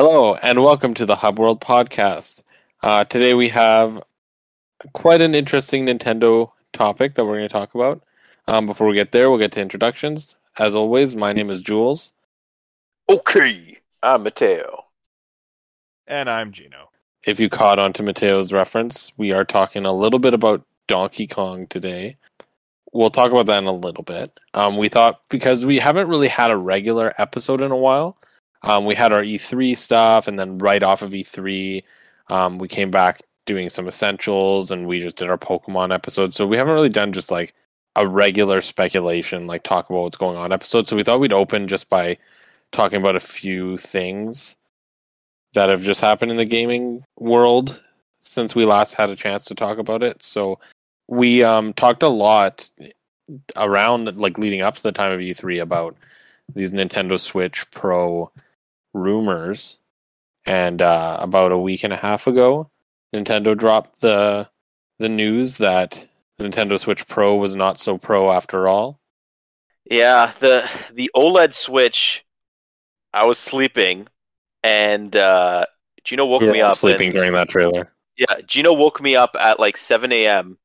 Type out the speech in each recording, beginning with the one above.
Hello, and welcome to the Hub World podcast. Uh, today we have quite an interesting Nintendo topic that we're going to talk about. Um, before we get there, we'll get to introductions. As always, my name is Jules. Okay, I'm Matteo. And I'm Gino. If you caught on to Matteo's reference, we are talking a little bit about Donkey Kong today. We'll talk about that in a little bit. Um, we thought because we haven't really had a regular episode in a while, um, we had our E3 stuff, and then right off of E3, um, we came back doing some essentials, and we just did our Pokemon episode. So we haven't really done just like a regular speculation, like talk about what's going on episode. So we thought we'd open just by talking about a few things that have just happened in the gaming world since we last had a chance to talk about it. So we um, talked a lot around like leading up to the time of E3 about these Nintendo Switch Pro rumors, and uh, about a week and a half ago, Nintendo dropped the the news that the Nintendo Switch Pro was not so pro after all. Yeah, the the OLED Switch. I was sleeping, and uh, Gino woke Yeah, me up. sleeping and- during that trailer. yeah, Gino woke me up at like 7 a.m.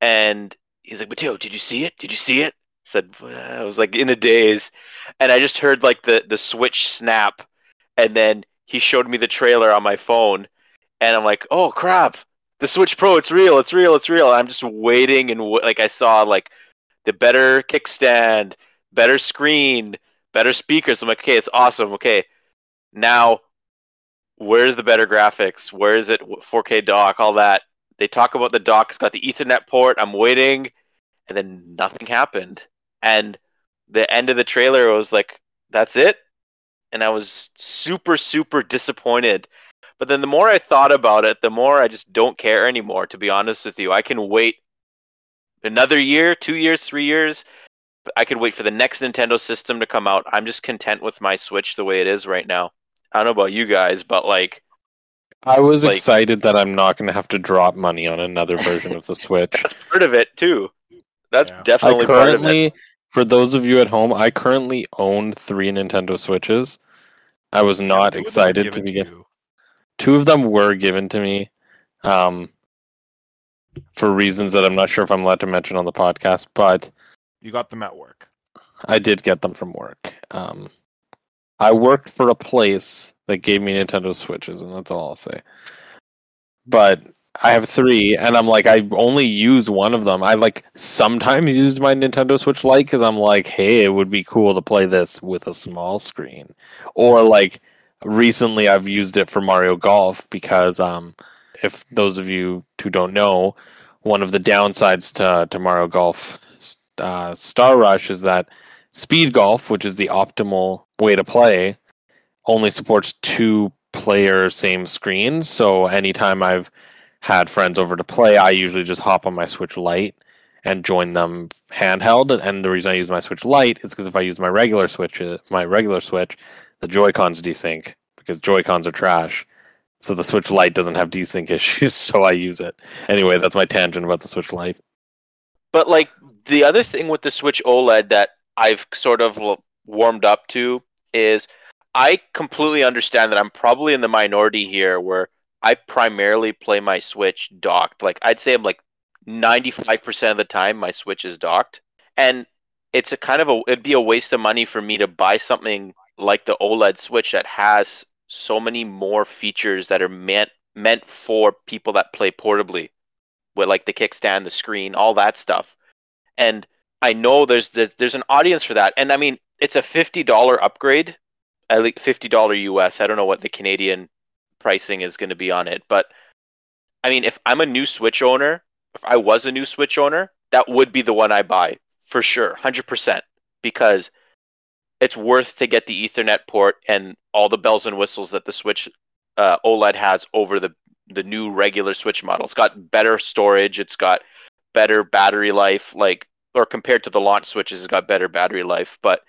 and he's like, Matteo, did you see it? Did you see it? I said I was like in a daze, and I just heard like the the switch snap, and then he showed me the trailer on my phone, and I'm like, oh crap, the Switch Pro, it's real, it's real, it's real. And I'm just waiting and w- like I saw like the better kickstand, better screen, better speakers. I'm like, okay, it's awesome. Okay, now where's the better graphics? Where is it? 4K dock, all that. They talk about the dock. It's got the Ethernet port. I'm waiting, and then nothing happened. And the end of the trailer was like, "That's it," and I was super, super disappointed. But then the more I thought about it, the more I just don't care anymore. To be honest with you, I can wait another year, two years, three years. I could wait for the next Nintendo system to come out. I'm just content with my Switch the way it is right now. I don't know about you guys, but like I was Like- excited that I'm not going to have to drop money on another version of the Switch. that's part of it too. That's Yeah. Definitely part of it. currently, for those of you at home, I currently own three Nintendo Switches. I was not Two of them were excited to begin. you. Two of them were given to me, um, for reasons that I'm not sure if I'm allowed to mention on the podcast, but You got them at work. I did get them from work. Um, I worked for a place that gave me Nintendo Switches, and that's all I'll say. But I have three, and I'm like, I only use one of them. I like sometimes use my Nintendo Switch Lite because I'm like, hey, it would be cool to play this with a small screen. Or like recently, I've used it for Mario Golf because, um, if those of you who don't know, one of the downsides to to Mario Golf uh, Super Rush is that Speed Golf, which is the optimal way to play, only supports two player same screen. So anytime I've had friends over to play, I usually just hop on my Switch Lite and join them handheld. And the reason I use my Switch Lite is because if I use my regular Switch, uh, my regular Switch, the Joy Cons desync because Joy Cons are trash. So the Switch Lite doesn't have desync issues, so I use it. Anyway, that's my tangent about the Switch Lite. But like the other thing with the Switch OLED that I've sort of warmed up to is I completely understand that I'm probably in the minority here where I primarily play my Switch docked. Like I'd say I'm like 95% of the time my Switch is docked. And it's a kind of a it'd be a waste of money for me to buy something like the OLED Switch that has so many more features that are meant meant for people that play portably with like the kickstand, the screen, all that stuff. And I know there's there's, an audience for that. And I mean, it's a fifty dollar upgrade, at least fifty dollar US. I don't know what the Canadian pricing is going to be on it, but I mean, if I'm a new Switch owner, if I was a new Switch owner, that would be the one I buy for sure, hundred percent, because it's worth to get the Ethernet port and all the bells and whistles that the Switch uh, OLED has over the the new regular Switch model. It's got better storage. It's got better battery life, like or compared to the launch Switches, it's got better battery life. But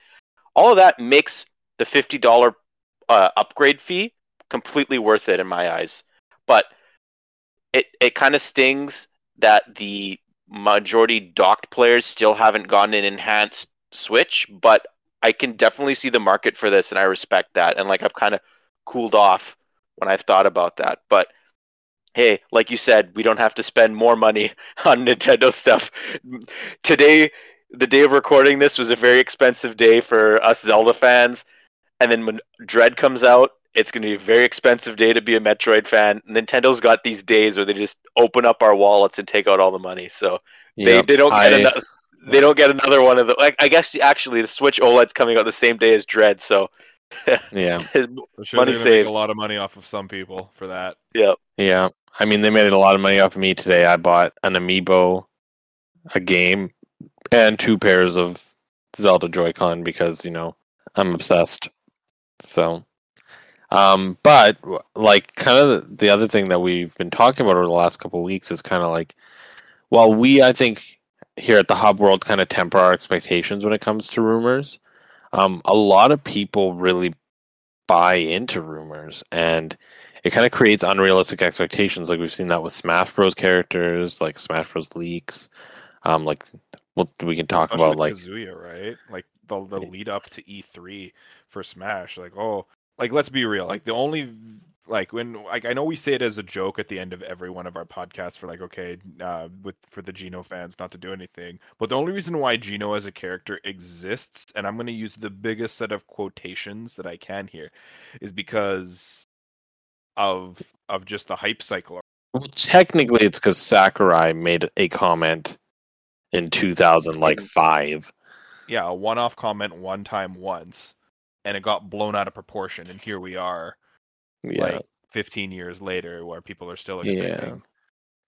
all of that makes the fifty dollar uh, upgrade fee completely worth it in my eyes. But it it kind of stings that the majority docked players still haven't gotten an enhanced Switch, but I can definitely see the market for this, and I respect that. And like I've kind of cooled off when I've thought about that. But hey, like you said, we don't have to spend more money on Nintendo stuff. Today, the day of recording this was a very expensive day for us Zelda fans. And then when Dread comes out, it's going to be a very expensive day to be a Metroid fan. Nintendo's got these days where they just open up our wallets and take out all the money. So they, Yep, they don't get I- another they don't get another one of the like I guess actually the Switch OLED's coming out the same day as Dread, so Yeah, sure, Money they're saved. Make a lot of money off of some people for that. Yep. Yeah. I mean, they made a lot of money off of me today. I bought an amiibo, a game, and two pairs of Zelda Joy-Con because you know I'm obsessed. So, um, but like, kind of the other thing that we've been talking about over the last couple of weeks is kind of like, while we, I think, here at the Hub World, kind of temper our expectations when it comes to rumors. Um, a lot of people really buy into rumors, and it kind of creates unrealistic expectations. Like we've seen that with Smash Bros. characters, like Smash Bros. leaks. Um, like well, we can talk Especially about like Kazuya, right? Like the the lead up to E3 for Smash. Like, oh, like let's be real. Like the only like when like I know we say it as a joke at the end of every one of our podcasts for like okay, uh, with for the Geno fans not to do anything. But the only reason why Geno as a character exists, and I'm going to use the biggest set of quotations that I can here, is because of of just the hype cycle well, technically it's because Sakurai made a comment in 2000 like five. yeah, a one-off comment one time once, and it got blown out of proportion, and here we are, Yeah. like 15 years later, where people are still Yeah. expecting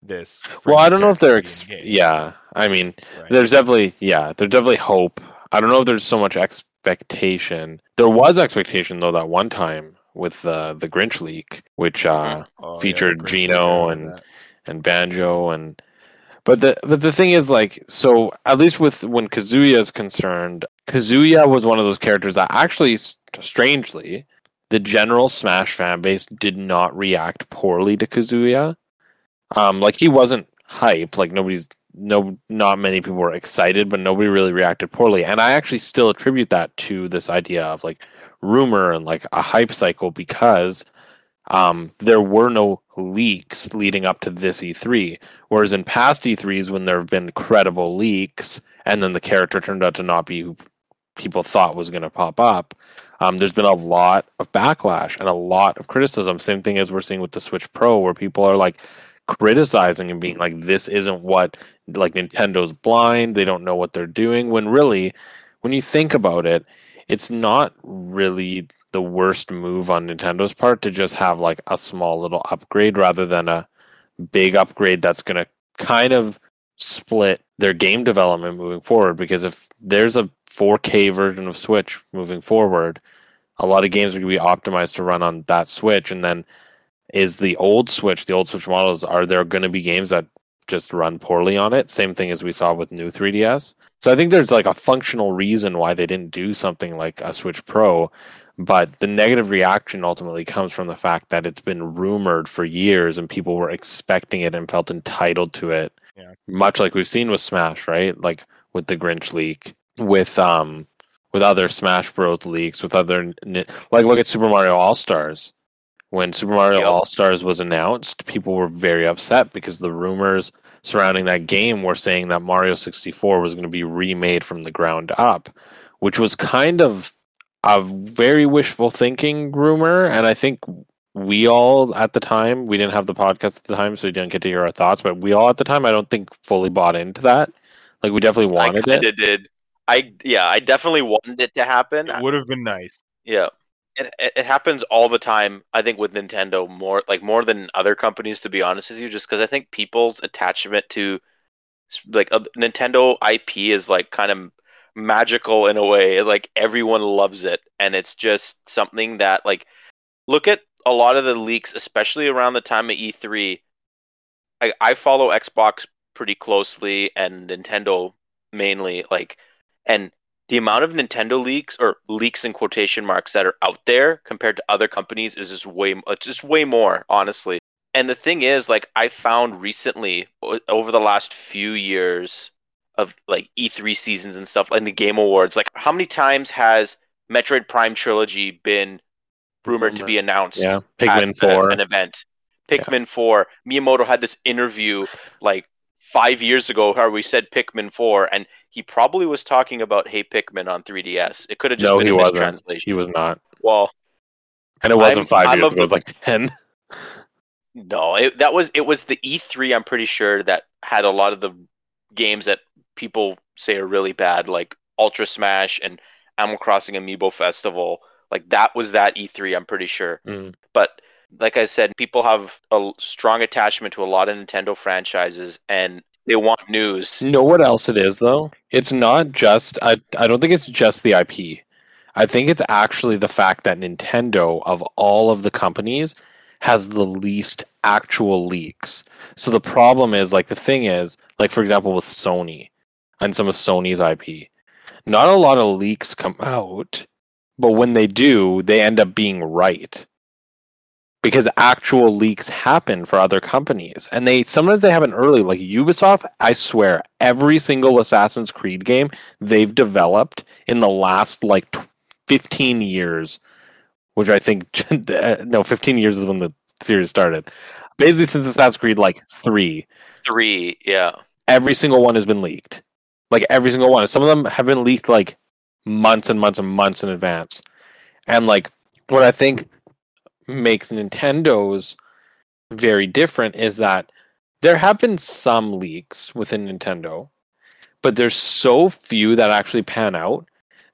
this. well, I don't know if they're. Ex- to be in game, yeah. I mean, right? there's definitely yeah. There's definitely hope. I don't know if there's so much expectation. There was expectation though that one time with uh, the Grinch leak, which uh, Oh, featured the Christmas Gino and- that. and banjo and but the but the thing is like so at least with when Kazuya is concerned, Kazuya was one of those characters that actually strangely the general Smash fan base did not react poorly to Kazuya. Um like he wasn't hype, like nobody's no not many people were excited, but nobody really reacted poorly. And I actually still attribute that to this idea of like rumor and like a hype cycle because um, there were no leaks leading up to this E3. Whereas in past E3s, when there have been credible leaks and then the character turned out to not be people thought was going to pop up, um, there's been a lot of backlash and a lot of criticism. Same thing as we're seeing with the Switch Pro, where people are like criticizing and being like, this isn't what, like, Nintendo's blind. They don't know what they're doing. When really, when you think about it, it's not really the worst move on Nintendo's part to just have like a small little upgrade rather than a big upgrade that's going to kind of split their game development moving forward because if there's a 4K version of Switch moving forward a lot of games are going to be optimized to run on that Switch. And then is the old Switch the old Switch models are there going to be games that just run poorly on it? Same thing as we saw with new 3DS so I think there's like a functional reason why they didn't do something like a Switch Pro but the negative reaction ultimately comes from the fact that it's been rumored for years and people were expecting it and felt entitled to it. Yeah. much like we've seen with smash right? Like with the grinch leak with um with other smash bros leaks with other like look at super mario all stars when super mario Yep. all stars was announced people were very upset because the rumors surrounding that game were saying that mario 64 was going to be remade from the ground up which was kind of a very wishful thinking rumor and i think we all at the time we didn't have the podcast at the time so we didn't get to hear our thoughts but we all at the time i don't think fully bought into that like we definitely wanted I it did. I yeah, I definitely wanted it to happen. It would have been nice. Yeah. It, it happens all the time. I think with Nintendo more like more than other companies to be honest with you just cuz I think people's attachment to like a Nintendo IP is like kind of magical in a way. Like everyone loves it and it's just something that like look at a lot of the leaks especially around the time of E3. I I follow Xbox pretty closely and Nintendo mainly like and the amount of Nintendo leaks or leaks in quotation marks that are out there compared to other companies is just way it's just way more honestly. And the thing is like I found recently over the last few years of like E3 seasons and stuff and the game awards like how many times has Metroid Prime trilogy been rumored to be announced Yeah, at Pikmin a- Four. an event. Yeah. Pikmin 4. Miyamoto had this interview like five years ago where we said Pikmin 4, and he probably was talking about Hey Pikmin on 3DS. It could have just No, been he a wasn't. mistranslation. He was not, Well, and it wasn't I'm- 5 I'm years ago. It was like ten. no, it, that was it was the E3. I'm pretty sure that had a lot of the games that people say are really bad, like Ultra Smash and Animal Crossing Amiibo Festival. Like that was that E3. I'm pretty sure. Mm. But like I said, people have a strong attachment to a lot of Nintendo franchises, and they want news. Know what else it is though? It's not just I I don't think it's just the IP. I think it's actually the fact that Nintendo of all of the companies has the least actual leaks. So the problem is like the thing is, like for example with Sony and some of Sony's IP, not a lot of leaks come out, but when they do, they end up being right. Because actual leaks happen for other companies. And they sometimes they happen early, like Ubisoft, I swear, every single Assassin's Creed game they've developed in the last like 15 years, which I think uh, no, 15 years is when the series started. Basically since Assassin's Creed like 3, Three, yeah. every single one has been leaked. Like every single one. Some of them have been leaked like months and months and months in advance. And like what I think makes Nintendo's very different is that there have been some leaks within Nintendo, but there's so few that actually pan out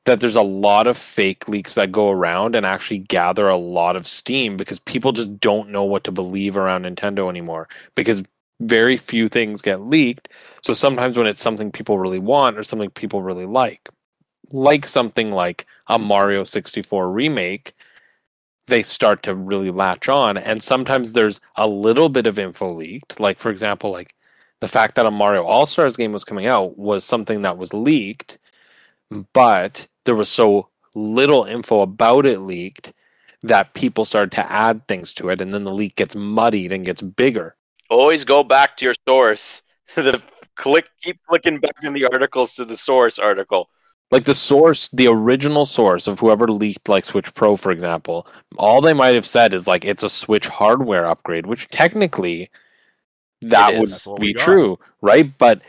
that there's a lot of fake leaks that go around and actually gather a lot of steam because people just don't know what to believe around Nintendo anymore because very few things get leaked. So sometimes when it's something people really want or something people really like, like something like a Mario 64 remake, they start to really latch on. And sometimes there's a little bit of info leaked. Like, for example, like the fact that a Mario All Stars game was coming out was something that was leaked, but there was so little info about it leaked that people started to add things to it. And then the leak gets muddied and gets bigger. Always go back to your source. the click, keep clicking back in the articles to the source article. Like the source the original source of whoever leaked like switch pro for example all they might have said is like it's a switch hardware upgrade which technically that would is. That's what we be true right but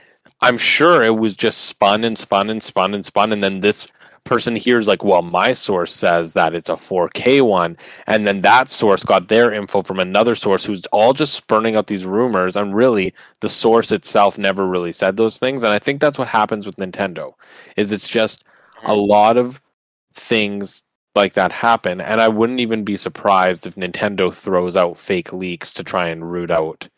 i'm sure it was just spun and spun and spun and spun and then this person hears like well my source says that it's a 4k one and then that source got their info from another source who's all just spurning out these rumors and really the source itself never really said those things and i think that's what happens with nintendo is it's just a mm-hmm. lot of things like that happen and i wouldn't even be surprised if nintendo throws out fake leaks to try and root out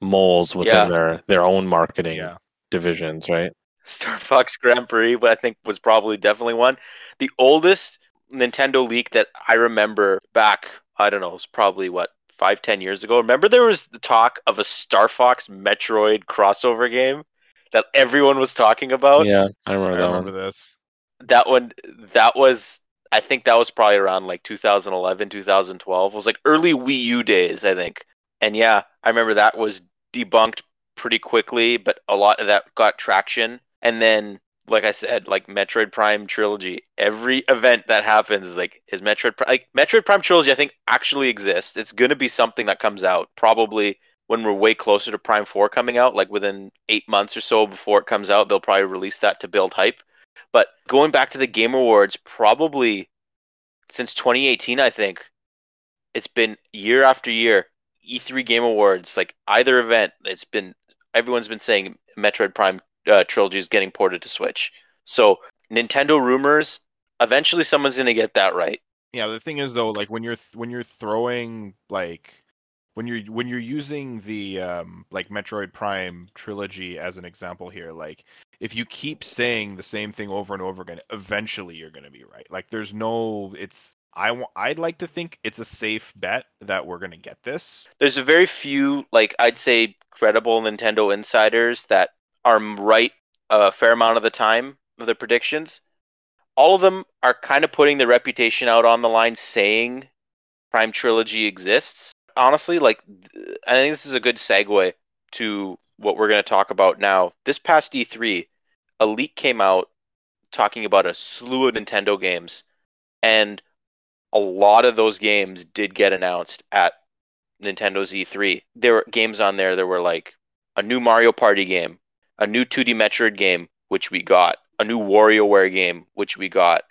moles within Yeah. their their own marketing Yeah. divisions right Star Fox Grand Prix, but I think was probably definitely one. The oldest Nintendo leak that I remember back, I don't know, it was probably what five, ten years ago. Remember there was the talk of a Star Fox Metroid crossover game that everyone was talking about. yeah i remember I that remember one this. That one, that was, I think that was probably around like 2011, 2012. It was like early Wii U days, I think. And yeah, I remember that was debunked pretty quickly, but a lot of that got traction. And then, like I said, like Metroid Prime trilogy, every event that happens is like is Metroid Pri- like Metroid Prime trilogy. I think actually exists. It's going to be something that comes out probably when we're way closer to Prime Four coming out, like within eight months or so before it comes out. They'll probably release that to build hype. But going back to the Game Awards, probably since 2018, I think it's been year after year. E3 Game Awards, like either event, it's been everyone's been saying Metroid Prime uh, trilogy is getting ported to Switch. So Nintendo rumors, eventually someone's gonna get that right. Yeah, the thing is though, like when you're th- when you're throwing like when you're when you're using the um like Metroid Prime trilogy as an example here, like if you keep saying the same thing over and over again, eventually you're going to be right. Like there's no it's I want I'd like to think it's a safe bet that we're going to get this. There's a very few, like I'd say, credible Nintendo insiders that are right a fair amount of the time of their predictions. All of them are kind of putting their reputation out on the line, saying Prime Trilogy exists. Honestly, like I think this is a good segue to what we're going to talk about now. This past E3, a leak came out talking about a slew of Nintendo games, and a lot of those games did get announced at Nintendo's E3. There were games on there that were like a new Mario Party game, a new 2D Metroid game, which we got, a new WarioWare game, which we got,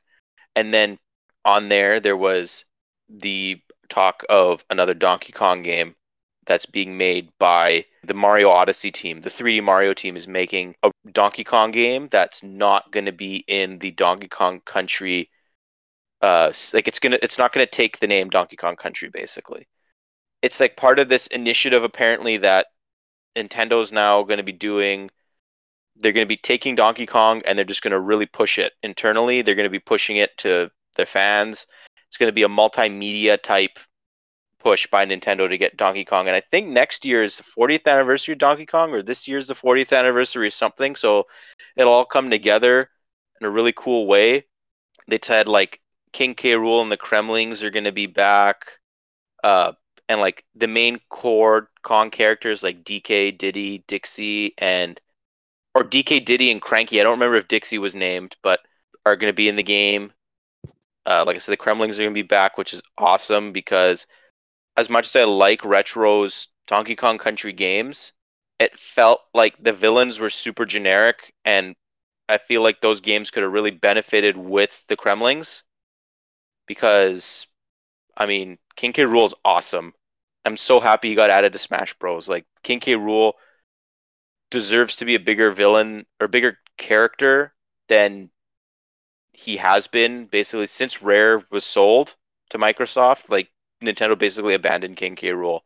and then on there there was the talk of another Donkey Kong game that's being made by the Mario Odyssey team. The 3D Mario team is making a Donkey Kong game that's not going to be in the Donkey Kong Country. Uh, like it's gonna, it's not gonna take the name Donkey Kong Country. Basically, it's like part of this initiative apparently that Nintendo's now going to be doing. They're going to be taking Donkey Kong and they're just going to really push it internally. They're going to be pushing it to their fans. It's going to be a multimedia type push by Nintendo to get Donkey Kong. And I think next year is the 40th anniversary of Donkey Kong, or this year's the 40th anniversary or something. So it'll all come together in a really cool way. They said like King K. Rool and the Kremlings are going to be back. Uh, and like the main core Kong characters like DK, Diddy, Dixie, and or DK, Diddy, and Cranky. I don't remember if Dixie was named, but are going to be in the game. Uh, like I said, the Kremlings are going to be back, which is awesome because as much as I like Retro's Donkey Kong Country games, it felt like the villains were super generic, and I feel like those games could have really benefited with the Kremlings because, I mean, King K. Rool is awesome. I'm so happy he got added to Smash Bros. Like King K. Rool deserves to be a bigger villain or bigger character than he has been basically since Rare was sold to Microsoft. Like Nintendo basically abandoned King K. Rool.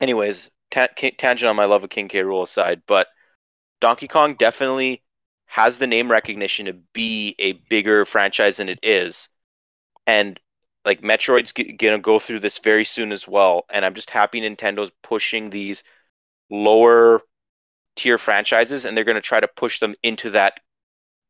Anyways, ta- tangent on my love of King K. Rool aside, but Donkey Kong definitely has the name recognition to be a bigger franchise than it is, and like Metroid's g- gonna go through this very soon as well. And I'm just happy Nintendo's pushing these lower tier franchises, and they're gonna try to push them into that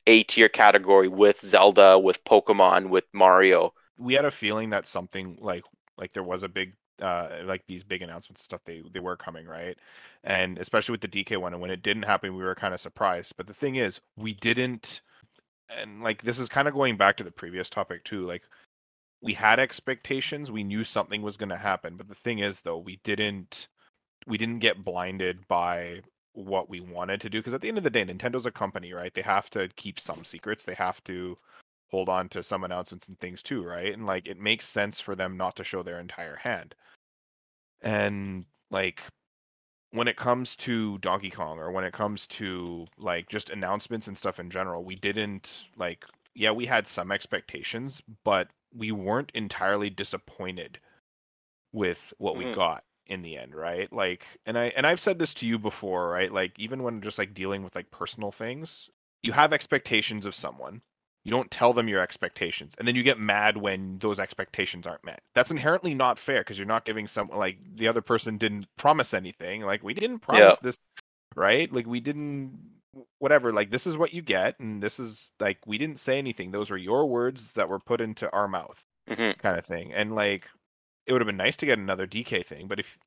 A tier category with Zelda, with Pokemon, with Mario. We had a feeling that something like like there was a big uh like these big announcements stuff they they were coming right? And especially with the dk one and when it didn't happen we were kind of surprised. But the thing is we didn't and like this is kind of going back to the previous topic too like we had expectations we knew something was going to happen. But the thing is though we didn't we didn't get blinded by what we wanted to do because at the end of the day nintendo's a company right they have to keep some secrets they have to hold on to some announcements and things too, right? And like it makes sense for them not to show their entire hand. And like when it comes to Donkey Kong or when it comes to like just announcements and stuff in general, we didn't like yeah, we had some expectations, but we weren't entirely disappointed with what mm-hmm. we got in the end, right? Like and I and I've said this to you before, right? Like even when just like dealing with like personal things, you have expectations of someone you don't tell them your expectations, and then you get mad when those expectations aren't met. That's inherently not fair because you're not giving someone like the other person didn't promise anything. Like we didn't promise yeah. this, right? Like we didn't whatever like this is what you get and this is like we didn't say anything those were your words that were put into our mouth mm-hmm. kind of thing and like it would have been nice to get another dk thing but if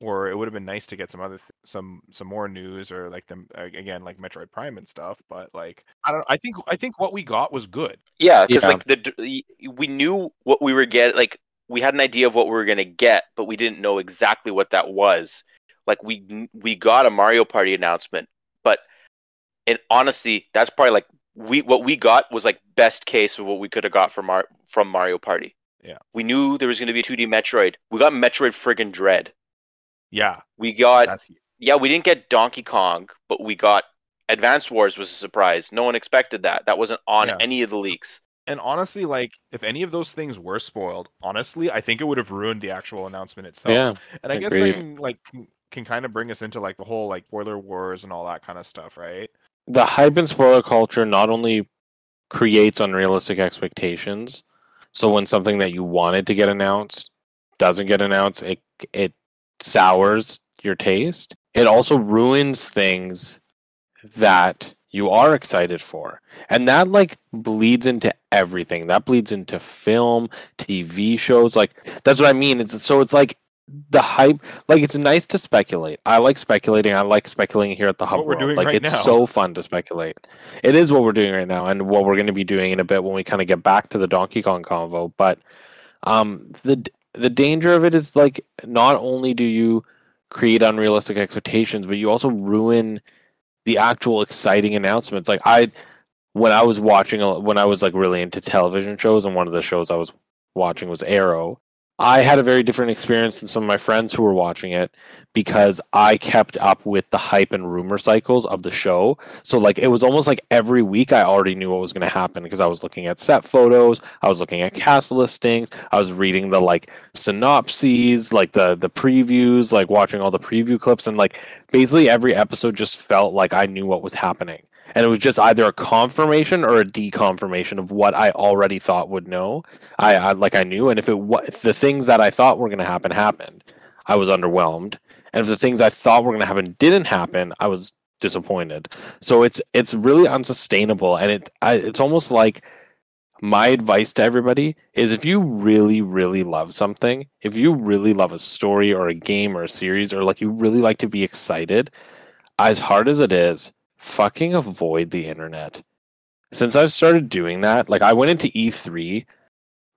or it would have been nice to get some other th- some some more news or like them again like Metroid Prime and stuff. But like I don't. I think I think what we got was good. Yeah, because yeah. like the we knew what we were getting. Like we had an idea of what we were gonna get, but we didn't know exactly what that was. Like we we got a Mario Party announcement, but and honestly, that's probably like we what we got was like best case of what we could have got from Mar- from Mario Party. Yeah. We knew there was going to be a 2D Metroid. We got Metroid friggin' Dread. Yeah. We got yeah, we didn't get Donkey Kong, but we got Advance Wars was a surprise. No one expected that. That wasn't on yeah. any of the leaks. And honestly, like if any of those things were spoiled, honestly, I think it would have ruined the actual announcement itself. Yeah, and I guess that can, like can, can kind of bring us into like the whole like spoiler wars and all that kind of stuff, right? The hype and spoiler culture not only creates unrealistic expectations, so when something that you wanted to get announced doesn't get announced, it it sours your taste. It also ruins things that you are excited for. And that like bleeds into everything. That bleeds into film, TV shows. Like that's what I mean. It's so it's like the hype like it's nice to speculate. I like speculating. I like speculating here at the hub. What we're doing like right it's now. so fun to speculate. It is what we're doing right now and what we're going to be doing in a bit when we kind of get back to the Donkey Kong convo, but Um, the the danger of it is like not only do you create unrealistic expectations, but you also ruin the actual exciting announcements. Like I, when I was watching, when I was like really into television shows, and one of the shows I was watching was Arrow. I had a very different experience than some of my friends who were watching it because I kept up with the hype and rumor cycles of the show. So like it was almost like every week I already knew what was going to happen because I was looking at set photos, I was looking at cast listings, I was reading the like synopses, like the the previews, like watching all the preview clips and like basically every episode just felt like I knew what was happening. And it was just either a confirmation or a deconfirmation of what I already thought would know. I, I like I knew, and if it if the things that I thought were going to happen happened, I was underwhelmed. And if the things I thought were going to happen didn't happen, I was disappointed. So it's it's really unsustainable, and it I, it's almost like my advice to everybody is if you really really love something, if you really love a story or a game or a series, or like you really like to be excited, as hard as it is, fucking avoid the internet. Since I've started doing that, like I went into E3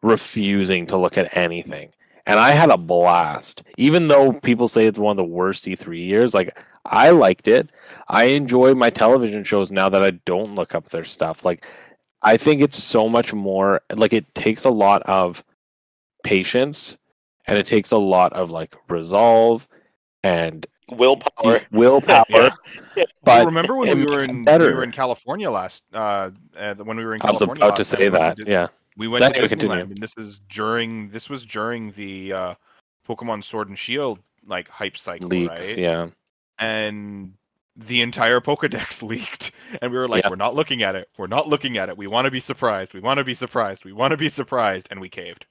refusing to look at anything. And I had a blast. Even though people say it's one of the worst E3 years, like I liked it. I enjoy my television shows now that I don't look up their stuff. Like I think it's so much more like it takes a lot of patience and it takes a lot of like resolve and Willpower. willpower. Yeah. But Well, remember when we were in we were in California last uh, uh when we were in California. I was about to say that. Yeah. we went Then to Disneyland continue. and this is during this was during the uh Pokemon Sword and Shield like hype cycle, Leaks. right? Yeah. And the entire Pokedex leaked, and we were like, Yeah. "We're not looking at it. We're not looking at it. We want to be surprised. We want to be surprised. We want to be surprised," and we caved.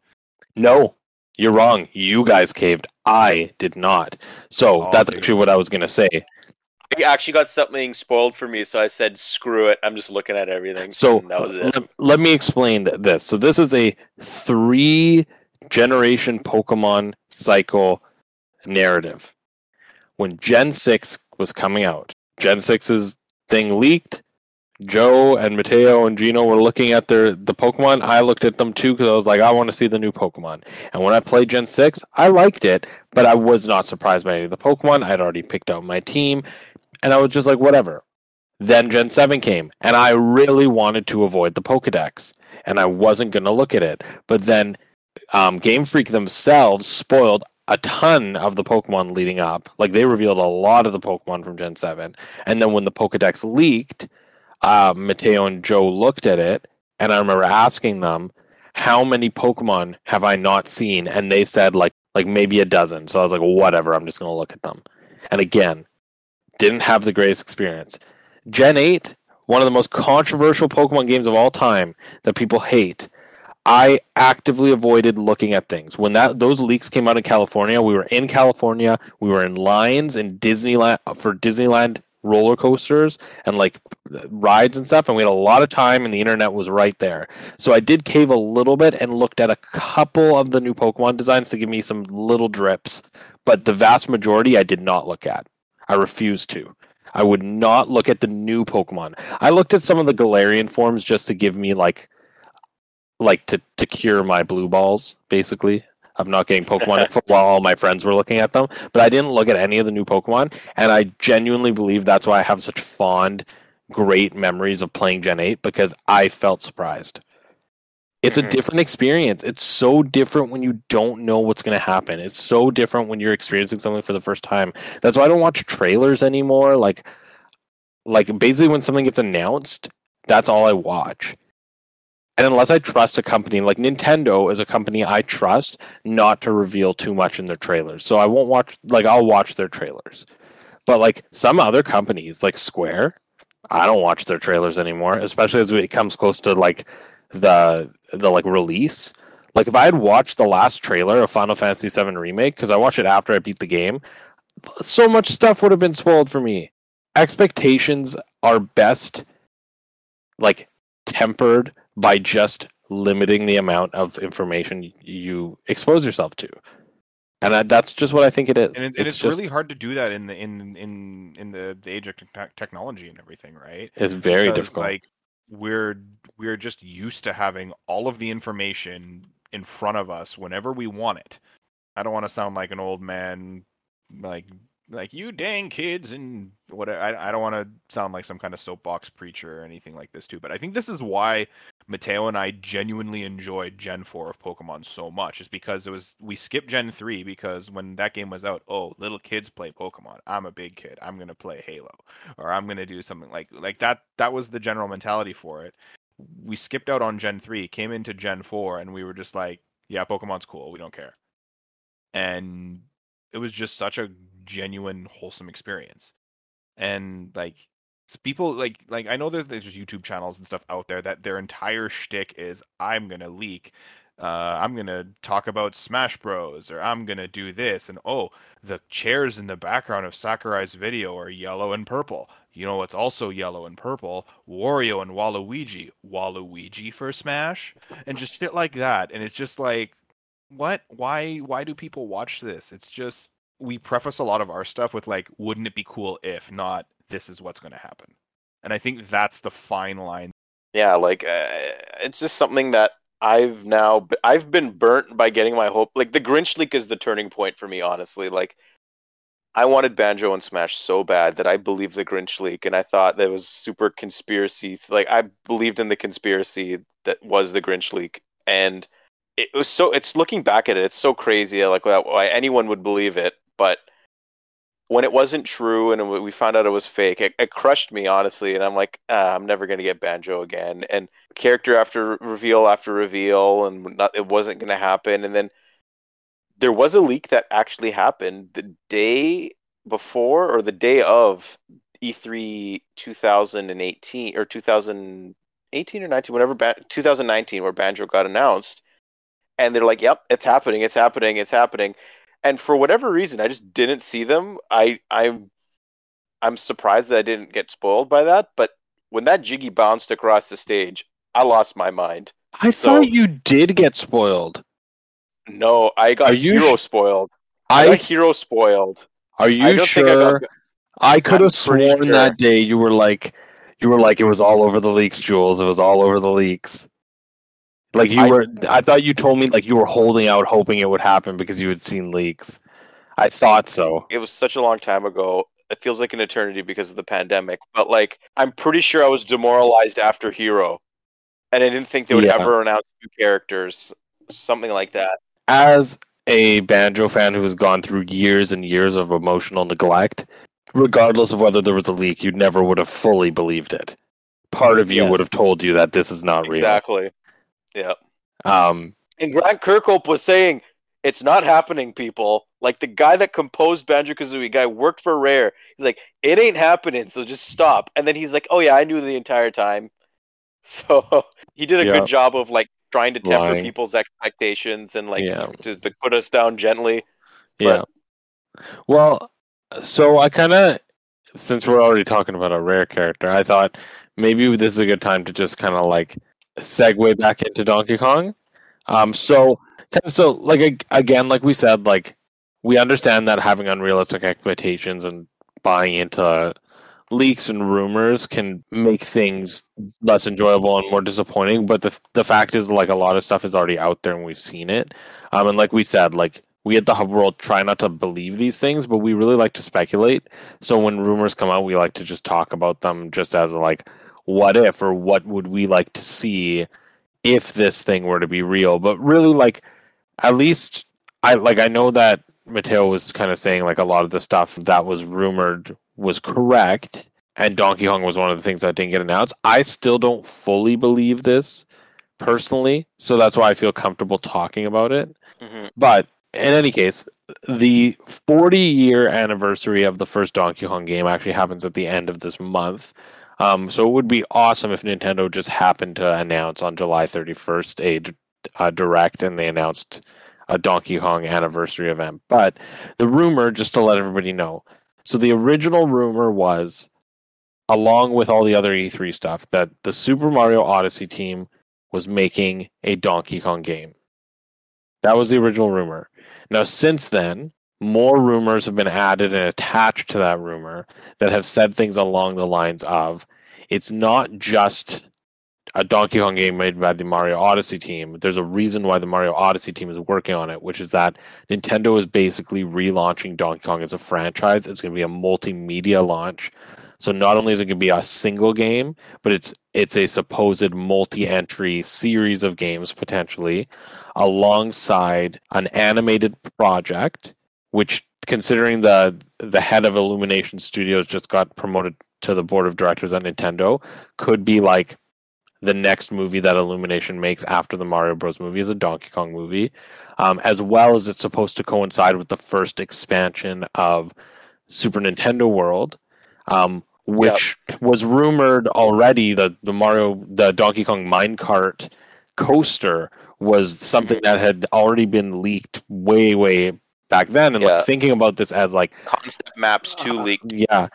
No, you're wrong. You guys caved. I did not. So Oh, that's dude. actually what I was gonna say. I actually got something spoiled for me, so I said, "Screw it." I'm just looking at everything. So and that was it. let, let me explain this. So this is a three generation Pokemon cycle narrative. When Gen 6 was coming out, Gen 6's thing leaked. Joe and Matteo and Gino were looking at their the Pokemon. I looked at them too because I was like, I want to see the new Pokemon. And when I played Gen 6, I liked it, but I was not surprised by any of the Pokemon. I'd already picked out my team, and I was just like, whatever. Then Gen 7 came, and I really wanted to avoid the Pokedex, and I wasn't going to look at it. But then um, Game Freak themselves spoiled a ton of the Pokemon leading up. Like, they revealed a lot of the Pokemon from Gen 7. And then when the Pokedex leaked, uh, Matteo and Joe looked at it, and I remember asking them, how many Pokemon have I not seen? And they said, like, like maybe a dozen. So I was like, whatever, I'm just going to look at them. And again, didn't have the greatest experience. Gen 8, one of the most controversial Pokemon games of all time that people hate. I actively avoided looking at things. When that those leaks came out in California, we were in California, we were in lines in Disneyland for Disneyland roller coasters and like rides and stuff and we had a lot of time and the internet was right there. So I did cave a little bit and looked at a couple of the new Pokemon designs to give me some little drips, but the vast majority I did not look at. I refused to. I would not look at the new Pokemon. I looked at some of the Galarian forms just to give me like like to, to cure my blue balls, basically, of not getting Pokemon while all my friends were looking at them. But I didn't look at any of the new Pokemon, and I genuinely believe that's why I have such fond, great memories of playing Gen 8 because I felt surprised. It's a mm-hmm. different experience. It's so different when you don't know what's going to happen. It's so different when you're experiencing something for the first time. That's why I don't watch trailers anymore. Like, like basically when something gets announced, that's all I watch. And unless I trust a company like Nintendo is a company I trust not to reveal too much in their trailers. So I won't watch like I'll watch their trailers. But like some other companies like Square, I don't watch their trailers anymore, especially as it comes close to like the the like release. Like if I had watched the last trailer of Final Fantasy VII Remake because I watched it after I beat the game, so much stuff would have been spoiled for me. Expectations are best like tempered by just limiting the amount of information you expose yourself to, and I, that's just what I think it is. And, it, and it's, just, really hard to do that in the in in in the, the age of tech- technology and everything, right? it's very Because, difficult. Like we're we're just used to having all of the information in front of us whenever we want it. I don't want to sound like an old man, like like you dang kids and what I, I don't want to sound like some kind of soapbox preacher or anything like this too but i think this is why matteo and i genuinely enjoyed gen 4 of pokemon so much. Is because it was we skipped gen 3 because when that game was out oh little kids play pokemon. I'm a big kid. I'm going to play halo or i'm going to do something like like that that was the general mentality for it. We skipped out on gen 3 came into gen 4 and we were just like yeah pokemon's cool. We don't care. And it was just such a genuine wholesome experience. And like people like like i know there's, there's youtube channels and stuff out there that their entire shtick is i'm gonna leak uh, I'm gonna talk about Smash Bros. or I'm gonna do this, and oh, the chairs in the background of Sakurai's video are yellow and purple. You know what's also yellow and purple? Wario and Waluigi. Waluigi for Smash, and just shit like that. And it's just like, what? Why? Why do people watch this? It's just we preface a lot of our stuff with like, wouldn't it be cool if not? This is what's going to happen, and I think that's the fine line. Yeah, like uh, it's just something that I've now I've been burnt by getting my hope. Like the Grinch leak is the turning point for me, honestly. Like I wanted Banjo and Smash so bad that I believed the Grinch leak, and I thought that was super conspiracy. Like I believed in the conspiracy that was the Grinch leak, and it was so. It's looking back at it, it's so crazy. Like why anyone would believe it, but when it wasn't true and we found out it was fake, it, it crushed me honestly. And I'm like, ah, I'm never gonna get Banjo again. And character after reveal after reveal, and not, it wasn't gonna happen. And then there was a leak that actually happened the day before or the day of E3 2018 or 2018 or 19, whenever ba- 2019, where Banjo got announced. And they're like, "Yep, it's happening, it's happening, it's happening." And for whatever reason, I just didn't see them. I I'm I'm surprised that I didn't get spoiled by that. But when that Jiggy bounced across the stage, I lost my mind. I so, thought you did get spoiled. No, I got hero sh- spoiled. I, I got hero spoiled. Are you sure? I, got, I could have sworn sure. that day you were like, you were like, it was all over the leaks, Jules. It was all over the leaks. Like you I, were, I thought you told me like you were holding out, hoping it would happen because you had seen leaks. I thought so. It was such a long time ago. It feels like an eternity because of the pandemic. But like, I'm pretty sure I was demoralized after Hero, and I didn't think they would yeah. ever announce new characters, something like that. As a banjo fan who has gone through years and years of emotional neglect, regardless of whether there was a leak, you never would have fully believed it. Part of you yes. would have told you that this is not real. Exactly. Yeah. Um, and Grant Kirkhope was saying, "It's not happening, people." Like the guy that composed Banjo Kazooie, guy worked for Rare. He's like, "It ain't happening, so just stop." And then he's like, "Oh yeah, I knew the entire time." So he did a yeah. good job of like trying to temper Lying. people's expectations and like yeah. to, to put us down gently. But... Yeah. Well, so I kind of, since we're already talking about a rare character, I thought maybe this is a good time to just kind of like segue back into Donkey Kong. Um, so so like again, like we said, like we understand that having unrealistic expectations and buying into leaks and rumors can make things less enjoyable and more disappointing. But the the fact is, like a lot of stuff is already out there and we've seen it. Um, and like we said, like we at the Hub World try not to believe these things, but we really like to speculate. So when rumors come out, we like to just talk about them just as like what if or what would we like to see if this thing were to be real. But really, like at least I like I know that Matteo was kind of saying like a lot of the stuff that was rumored was correct, and Donkey Kong was one of the things that didn't get announced. I still don't fully believe this personally, so that's why I feel comfortable talking about it. Mm-hmm. But in any case, the 40 year anniversary of the first Donkey Kong game actually happens at the end of this month. Um, so it would be awesome if Nintendo just happened to announce on July 31st a, a direct and they announced a Donkey Kong anniversary event. But the rumor, just to let everybody know, so the original rumor was, along with all the other E3 stuff, that the Super Mario Odyssey team was making a Donkey Kong game. That was the original rumor. Now, since then, more rumors have been added and attached to that rumor that have said things along the lines of it's not just a Donkey Kong game made by the Mario Odyssey team. There's a reason why the Mario Odyssey team is working on it, which is that Nintendo is basically relaunching Donkey Kong as a franchise. It's going to be a multimedia launch. So not only is it going to be a single game, but it's it's a supposed multi-entry series of games potentially alongside an animated project which considering the the head of Illumination Studios just got promoted to the board of directors at Nintendo could be like the next movie that Illumination makes after the Mario Bros. movie is a Donkey Kong movie, um, as well as it's supposed to coincide with the first expansion of Super Nintendo World, um, which yep. was rumored already. The the Mario the Donkey Kong minecart coaster was something that had already been leaked way way back then, and yeah. like thinking about this as like concept maps too uh, leaked. Yeah,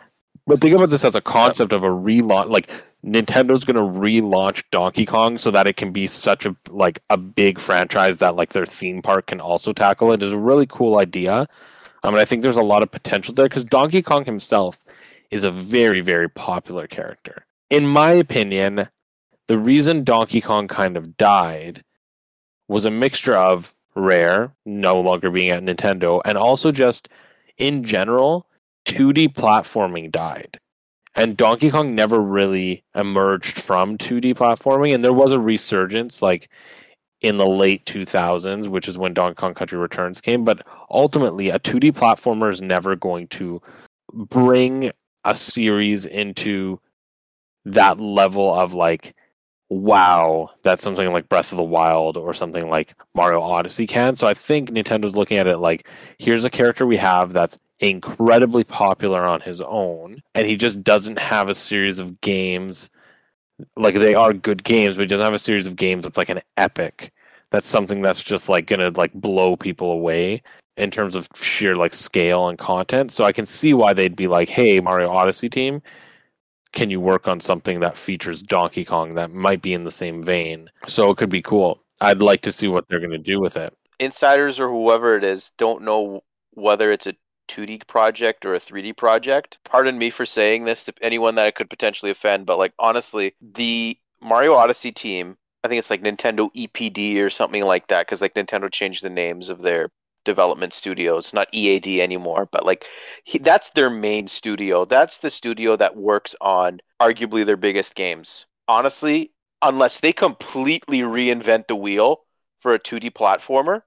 but think about this as a concept yep. of a relaunch, like Nintendo's going to relaunch Donkey Kong so that it can be such a like a big franchise that like their theme park can also tackle it is a really cool idea. I mean, I think there's a lot of potential there because Donkey Kong himself is a very very popular character. In my opinion, the reason Donkey Kong kind of died was a mixture of Rare no longer being at Nintendo and also just in general 2D platforming died and Donkey Kong never really emerged from 2D platforming, and there was a resurgence like in the late 2000s, which is when Donkey Kong Country Returns came. But ultimately, a 2D platformer is never going to bring a series into that level of like wow that's something like breath of the wild or something like mario odyssey can so i think nintendo's looking at it like here's a character we have that's incredibly popular on his own, and he just doesn't have a series of games. Like they are good games, but he doesn't have a series of games that's like an epic. That's something that's just like gonna like blow people away in terms of sheer like scale and content. So I can see why they'd be like, "Hey, Mario Odyssey team, can you work on something that features Donkey Kong that might be in the same vein?" So it could be cool. I'd like to see what they're going to do with it. Insiders or whoever it is don't know whether it's a 2D project or a 3D project. Pardon me for saying this to anyone that I could potentially offend, but like honestly, the Mario Odyssey team, I think it's like Nintendo EPD or something like that because like Nintendo changed the names of their development studios, not EAD anymore, but like he, that's their main studio. That's the studio that works on arguably their biggest games. Honestly, unless they completely reinvent the wheel for a 2D platformer,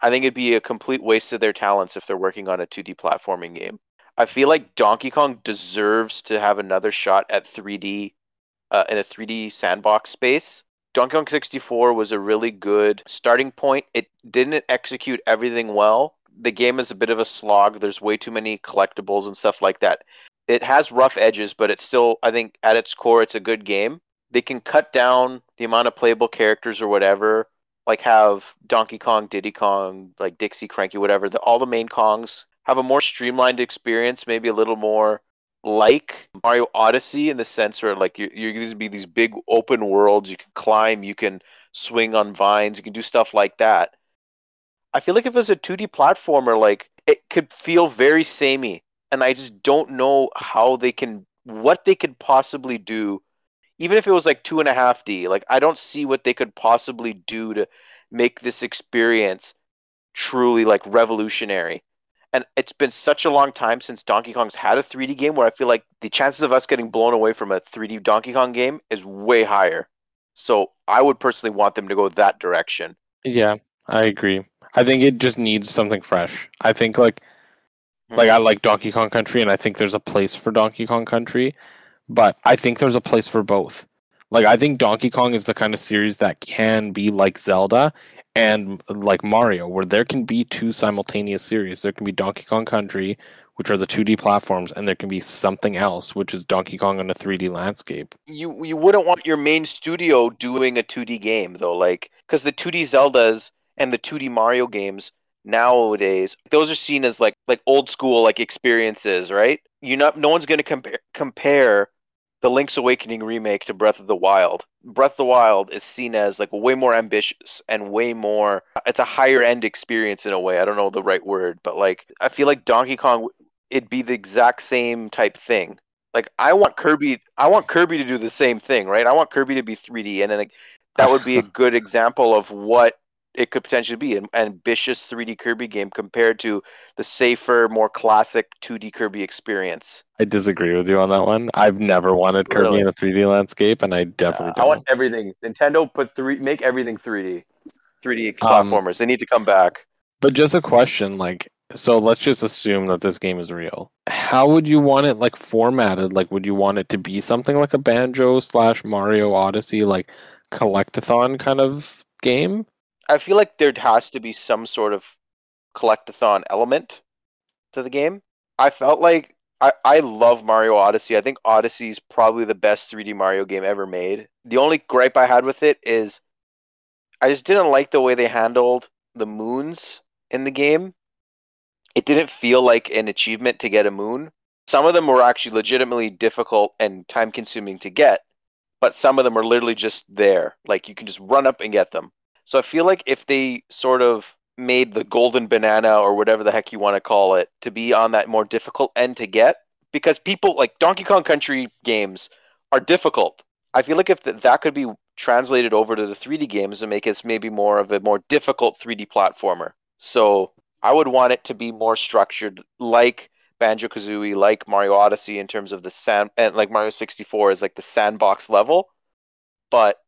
I think it'd be a complete waste of their talents if they're working on a 2D platforming game. I feel like Donkey Kong deserves to have another shot at 3D uh, in a 3D sandbox space. Donkey Kong 64 was a really good starting point. It didn't execute everything well. The game is a bit of a slog. There's way too many collectibles and stuff like that. It has rough edges, but it's still, I think, at its core, it's a good game. They can cut down the amount of playable characters or whatever like have Donkey Kong, Diddy Kong, like Dixie, Cranky, whatever. The, all the main Kongs have a more streamlined experience, maybe a little more like Mario Odyssey in the sense where like you're, you're going to be these big open worlds. You can climb, you can swing on vines, you can do stuff like that. I feel like if it was a 2D platformer, like it could feel very samey, and I just don't know how they can, what they could possibly do even if it was like two and a half D, like I don't see what they could possibly do to make this experience truly like revolutionary. And it's been such a long time since Donkey Kong's had a 3D game where I feel like the chances of us getting blown away from a 3D Donkey Kong game is way higher. So I would personally want them to go that direction. Yeah, I agree. I think it just needs something fresh. I think like like I mm-hmm. like Donkey Kong Country and I think there's a place for Donkey Kong Country but I think there's a place for both. Like I think Donkey Kong is the kind of series that can be like Zelda and like Mario, where there can be two simultaneous series. There can be Donkey Kong Country, which are the 2D platforms, and there can be something else, which is Donkey Kong on a 3D landscape. You you wouldn't want your main studio doing a 2D game though, like because the 2D Zeldas and the 2D Mario games nowadays those are seen as like like old school like experiences, right? You not no one's going to compare compare the Link's Awakening remake to Breath of the Wild. Breath of the Wild is seen as like way more ambitious and way more it's a higher end experience in a way. I don't know the right word, but like I feel like Donkey Kong it'd be the exact same type thing. Like I want Kirby, I want Kirby to do the same thing, right? I want Kirby to be 3D, and then like, that would be a good example of what it could potentially be an ambitious 3D Kirby game compared to the safer, more classic 2D Kirby experience. I disagree with you on that one. I've never wanted Kirby Really? in a 3D landscape, and I definitely Uh, don't. I want everything. Nintendo put three, make everything 3D. 3D Um, they need to come back. But just a question, like, so let's just assume that this game is real. How would you want it like formatted? Like, would you want it to be something like a Banjo slash Mario Odyssey, like collectathon kind of game? I feel like there has to be some sort of collectathon element to the game. I felt like I, I love Mario Odyssey. I think Odyssey is probably the best 3D Mario game ever made. The only gripe I had with it is I just didn't like the way they handled the moons in the game. It didn't feel like an achievement to get a moon. Some of them were actually legitimately difficult and time consuming to get, but some of them are literally just there. Like you can just run up and get them. So I feel like if they sort of made the golden banana or whatever the heck you want to call it to be on that more difficult end to get, because people like Donkey Kong Country games are difficult. I feel like if th- that could be translated over to the 3D games and make it maybe more of a more difficult 3D platformer. So I would want it to be more structured, like Banjo Kazooie, like Mario Odyssey, in terms of the sand, and like Mario 64 is like the sandbox level. But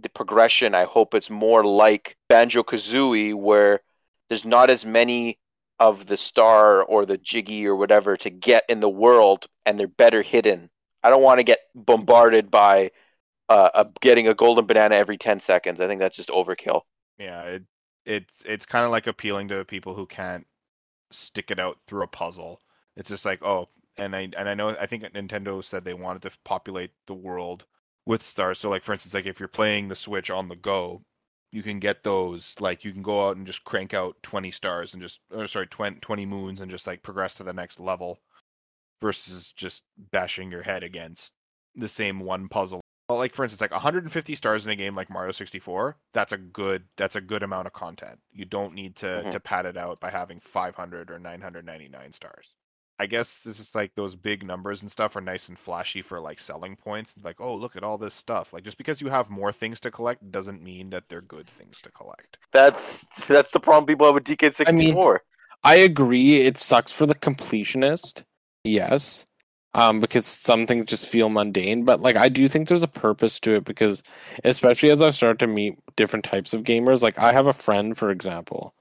the progression, I hope it's more like Banjo Kazooie, where there's not as many of the star or the jiggy or whatever to get in the world, and they're better hidden. I don't want to get bombarded by uh, a, getting a golden banana every 10 seconds. I think that's just overkill. Yeah, it it's it's kind of like appealing to the people who can't stick it out through a puzzle. It's just like, oh, and I and I know I think Nintendo said they wanted to populate the world with stars. So like for instance, like if you're playing the Switch on the go, you can get those like you can go out and just crank out 20 stars and just or sorry, 20, 20 moons and just like progress to the next level versus just bashing your head against the same one puzzle well, like for instance, like 150 stars in a game like Mario 64, that's a good that's a good amount of content. You don't need to Mhm. to pad it out by having 500 or 999 stars. I guess this is like those big numbers and stuff are nice and flashy for like selling points. Like, oh, look at all this stuff. Like just because you have more things to collect doesn't mean that they're good things to collect. That's that's the problem people have with DK64. I agree. It sucks for the completionist. Yes. Um, because some things just feel mundane, but like I do think there's a purpose to it because especially as I start to meet different types of gamers, like I have a friend, for example,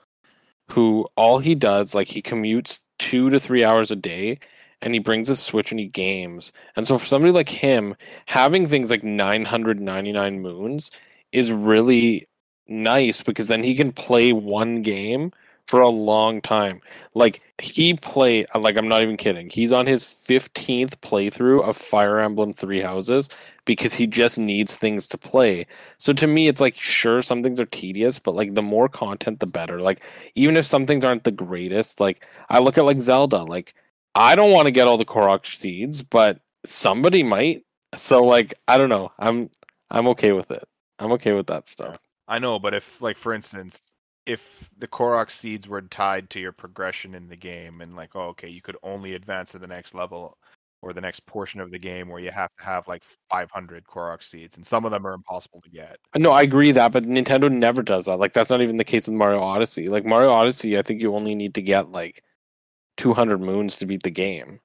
who all he does, like he commutes two to three hours a day and he brings his Switch and he games. And so for somebody like him, having things like 999 moons is really nice because then he can play one game for a long time. Like he play like I'm not even kidding. He's on his 15th playthrough of Fire Emblem 3 Houses because he just needs things to play. So to me it's like sure some things are tedious, but like the more content the better. Like even if some things aren't the greatest, like I look at like Zelda, like I don't want to get all the Korok seeds, but somebody might. So like I don't know. I'm I'm okay with it. I'm okay with that stuff. I know, but if like for instance, if the Korok seeds were tied to your progression in the game and like, oh, okay, you could only advance to the next level or the next portion of the game where you have to have like 500 Korok seeds, and some of them are impossible to get. No, I agree that, but Nintendo never does that. Like that's not even the case with Mario Odyssey. Like Mario Odyssey, I think you only need to get like 200 moons to beat the game,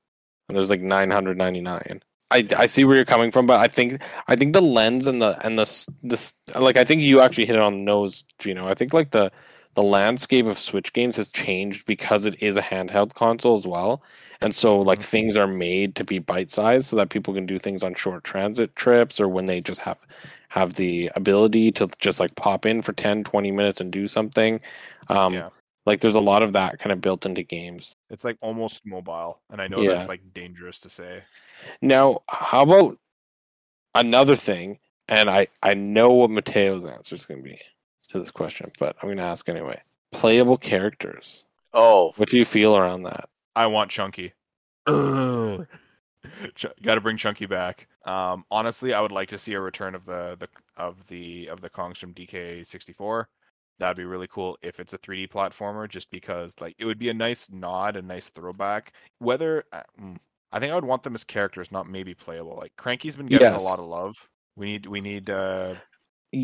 and there's like 999. I, I see where you're coming from, but I think I think the lens and the and the this like I think you actually hit it on the nose, Gino. I think like the the landscape of Switch games has changed because it is a handheld console as well, and so like Mhm. things are made to be bite sized so that people can do things on short transit trips or when they just have have the ability to just like pop in for 10 20 minutes and do something um Yeah. like there's a lot of that kind of built into games It's like almost mobile, and I know Yeah. that's like dangerous to say. now how about another thing and i i know what matteo's answer is going to be to this question but i'm going to ask anyway playable characters Oh, what do you feel around that I want Chunky. Ch- Got to bring Chunky back. Um, honestly, I would like to see a return of the, the of the of the Kongs from DK64. That'd be really cool if it's a 3D platformer, just because like it would be a nice nod, a nice throwback. Whether uh, mm, I think I would want them as characters, not maybe playable. Like Cranky's been getting Yes. a lot of love. We need we need uh,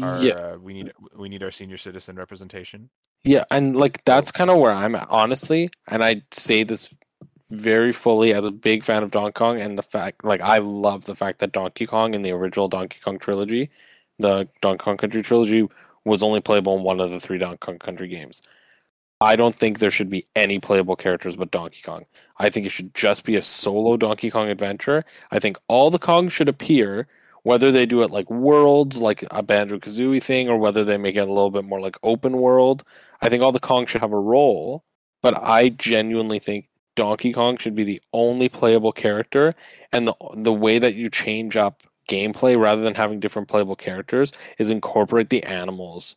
our yeah, uh, we need we need our senior citizen representation. yeah, and like that's kind of where I'm at, honestly. And I say this very fully as a big fan of Donkey Kong, and the fact, like, I love the fact that Donkey Kong in the original Donkey Kong trilogy, the Donkey Kong Country trilogy, was only playable in one of the three Donkey Kong Country games. I don't think there should be any playable characters but Donkey Kong. I think it should just be a solo Donkey Kong adventure. I think all the Kongs should appear, whether they do it like worlds, like a Banjo Kazooie thing, or whether they make it a little bit more like open world. I think all the Kongs should have a role, but I genuinely think Donkey Kong should be the only playable character, and the the way that you change up gameplay rather than having different playable characters is incorporate the animals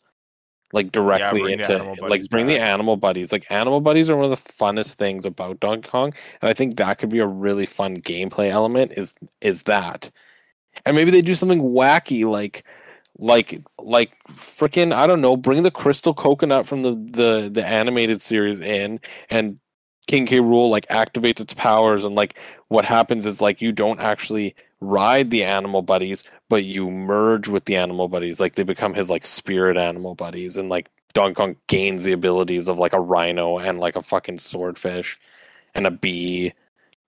like directly the into like bring the animal buddies like animal buddies are one of the funnest things about donkey kong and i think that could be a really fun gameplay element is is that and maybe they do something wacky like like like freaking i don't know bring the crystal coconut from the the the animated series in and king k. Rool like activates its powers and like what happens is like you don't actually ride the animal buddies but you merge with the animal buddies. Like they become his like spirit animal buddies and like donkey kong gains the abilities of like a rhino and like a fucking swordfish and a bee.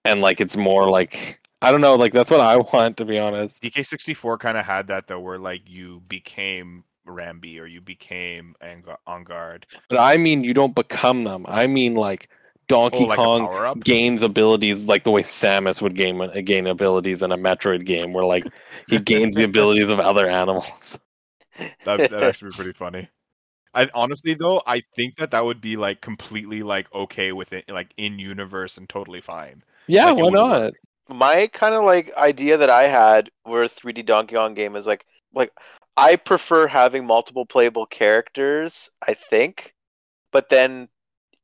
And like it's more like i don't know like that's what i want to be honest DK64 kind of had that though, where like you became Rambi or you became Ang- Enguarde. but i mean you don't become them i mean like donkey Oh, like kong gains abilities like the way Samus would gain uh, gain abilities in a Metroid game, where like he gains the abilities of other animals. That that actually be pretty funny. I honestly though, I think that that would be like completely like okay with it, like in universe and totally fine. Yeah, Like, why not? work. My kind of like idea that I had where a 3D Donkey Kong game is like like I prefer having multiple playable characters, I think, but then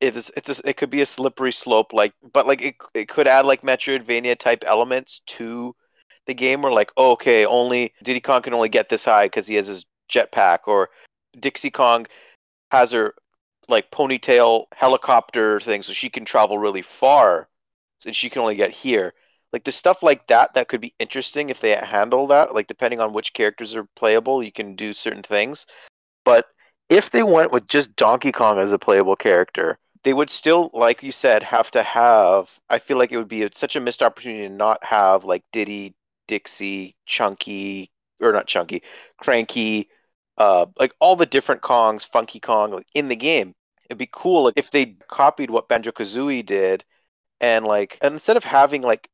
it's just, it could be a slippery slope like but like it it could add like Metroidvania type elements to the game where like oh, okay only Diddy Kong can only get this high because he has his jetpack or Dixie Kong has her like ponytail helicopter thing so she can travel really far and she can only get here like the stuff like that that could be interesting if they handle that. Like depending on which characters are playable you can do certain things. But if they went with just donkey kong as a playable character they would still like you said have to have i feel like it would be a, such a missed opportunity to not have like diddy dixie chunky or not chunky cranky uh like all the different kongs funky kong like, in the game. It'd be cool if they copied what banjo kazooie did and like and instead of having like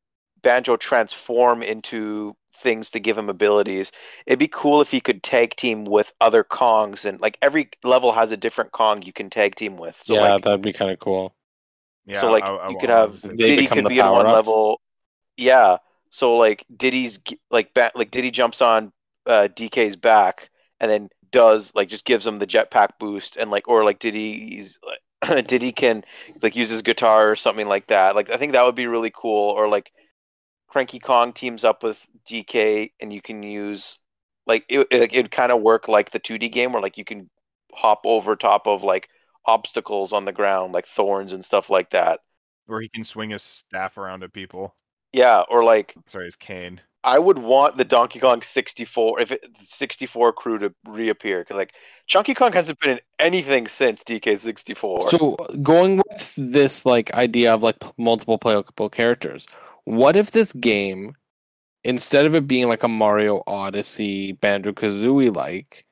banjo transform into things to give him abilities it'd be cool if he could tag team with other kongs and like every level has a different kong you can tag team with so yeah, like that'd be kind of cool. Yeah, so like I- I- you could have to say diddy could be in one power-ups? level yeah so like diddy's g- like ba- like diddy jumps on uh dk's back and then does like just gives him the jetpack boost and like or like diddy's like diddy can like use his guitar or something like that like i think that would be really cool or like cranky kong teams up with dk and you can use like it, it it'd kind of work like the 2d game where like you can hop over top of like obstacles on the ground like thorns and stuff like that Where he can swing his staff around at people. yeah or like Sorry, his cane. I would want the Donkey Kong 64 if it 64 crew to reappear because like Chunky Kong hasn't been in anything since DK 64. So going with this like idea of like multiple playable characters, what if this game, instead of it being like a Mario Odyssey, Banjo Kazooie like,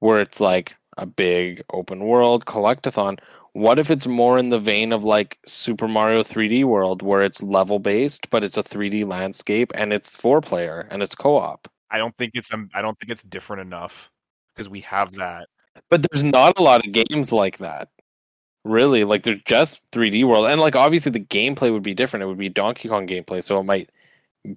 where it's like a big open world collectathon, what if it's more in the vein of like Super Mario 3D World, where it's level based, but it's a 3D landscape and it's four player and it's co op? I don't think it's um, I don't think it's different enough because we have that. But there's not a lot of games like that. Really, like they're just 3D World, and like obviously the gameplay would be different. It would be Donkey Kong gameplay, so it might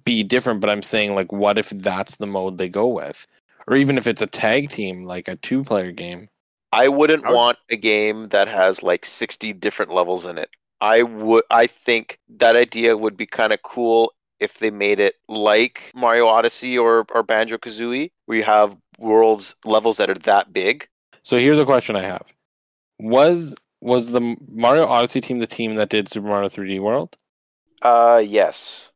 be different. But I'm saying like, what if that's the mode they go with, or even if it's a tag team, like a two-player game? I wouldn't I would- want a game that has like 60 different levels in it. I would I think that idea would be kind of cool if they made it like Mario Odyssey or or Banjo Kazooie where you have worlds levels that are that big. So here's a question I have: Was was the Mario Odyssey team the team that did Super Mario 3D World? Uh yes.